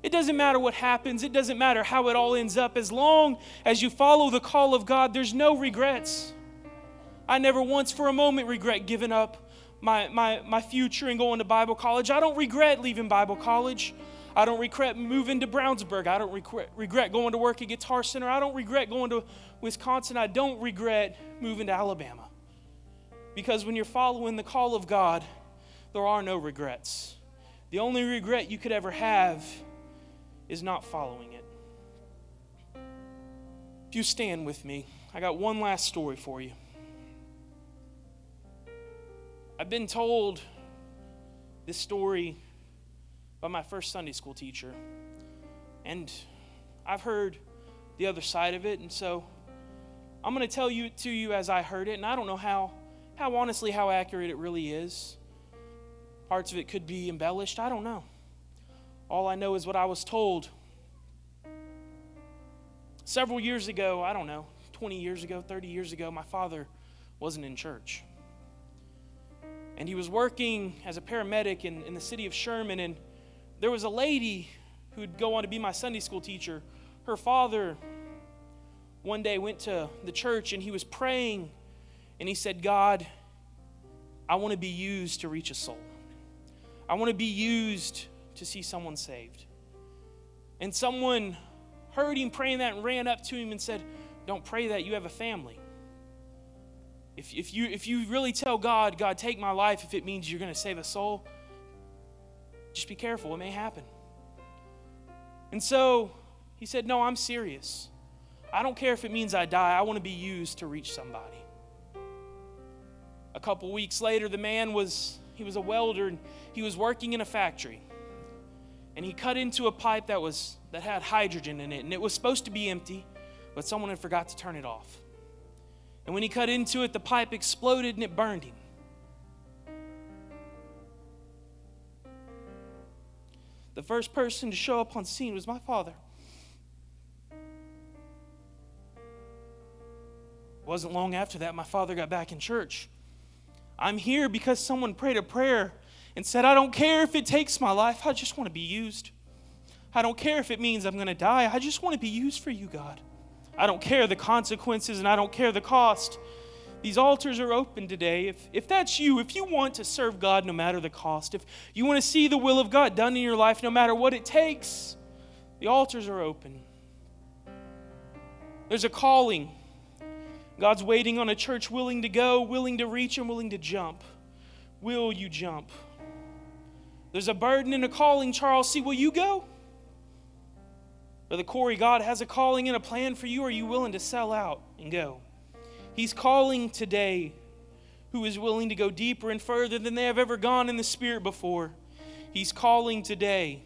It doesn't matter what happens. It doesn't matter how it all ends up. As long as you follow the call of God, there's no regrets. I never once for a moment regret giving up my, my, my future and going to Bible college. I don't regret leaving Bible college. I don't regret moving to Brownsburg. I don't regret, regret going to work at Guitar Center. I don't regret going to Wisconsin. I don't regret moving to Alabama. Because when you're following the call of God, there are no regrets. The only regret you could ever have is not following it. If you stand with me, I got one last story for you. I've been told this story by my first Sunday school teacher. And I've heard the other side of it, and so I'm going to tell you to you as I heard it, and I don't know how how honestly how accurate it really is. Parts of it could be embellished, I don't know. All I know is what I was told. several years ago, I don't know, 20 years ago, 30 years ago, my father wasn't in church. And he was working as a paramedic in, in the city of Sherman, and there was a lady who'd go on to be my Sunday school teacher. Her father one day went to the church and he was praying, and he said, God, I want to be used to reach a soul. I want to be used to see someone saved. And someone heard him praying that and ran up to him and said, Don't pray that, you have a family. If, if, you, if you really tell God, God, take my life if it means you're going to save a soul, just be careful, it may happen. And so he said, No, I'm serious. I don't care if it means I die, I want to be used to reach somebody. A couple weeks later, the man was, he was a welder and he was working in a factory. And he cut into a pipe that was that had hydrogen in it, and it was supposed to be empty, but someone had forgot to turn it off. And when he cut into it, the pipe exploded and it burned him. The first person to show up on scene was my father. It wasn't long after that my father got back in church. I'm here because someone prayed a prayer and said, I don't care if it takes my life, I just want to be used. I don't care if it means I'm going to die, I just want to be used for you, God. I don't care the consequences and I don't care the cost. These altars are open today. If, if that's you, if you want to serve God no matter the cost, if you want to see the will of God done in your life no matter what it takes, the altars are open. There's a calling. God's waiting on a church willing to go, willing to reach, and willing to jump. Will you jump? There's a burden and a calling, Charles. See, will you go? Brother Corey, God has a calling and a plan for you. Are you willing to sell out and go? He's calling today who is willing to go deeper and further than they have ever gone in the Spirit before. He's calling today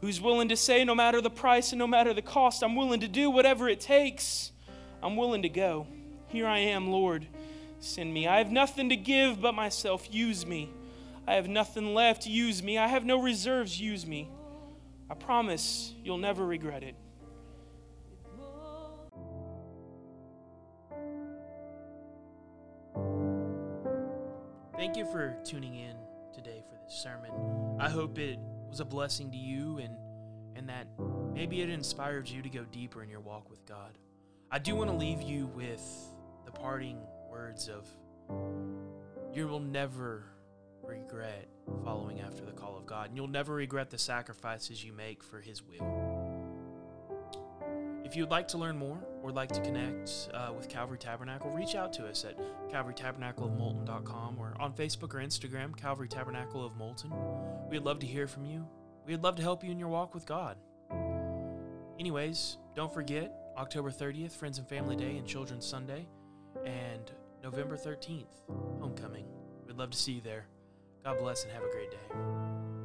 who's willing to say, no matter the price and no matter the cost, I'm willing to do whatever it takes. I'm willing to go. Here I am, Lord. Send me. I have nothing to give but myself. Use me. I have nothing left. Use me. I have no reserves. Use me. I promise you'll never regret it. Thank you for tuning in today for this sermon. I hope it was a blessing to you and and that maybe it inspired you to go deeper in your walk with God. I do want to leave you with the parting words of you will never regret following after the call of God, and you'll never regret the sacrifices you make for His will. If you'd like to learn more or like to connect uh, with Calvary Tabernacle, reach out to us at calvarytabernacleofmoulton.com or on Facebook or Instagram, Calvary Tabernacle of Moulton. We'd love to hear from you. We'd love to help you in your walk with God. Anyways, don't forget October 30th, Friends and Family Day and Children's Sunday, and November 13th, Homecoming. We'd love to see you there. God bless and have a great day.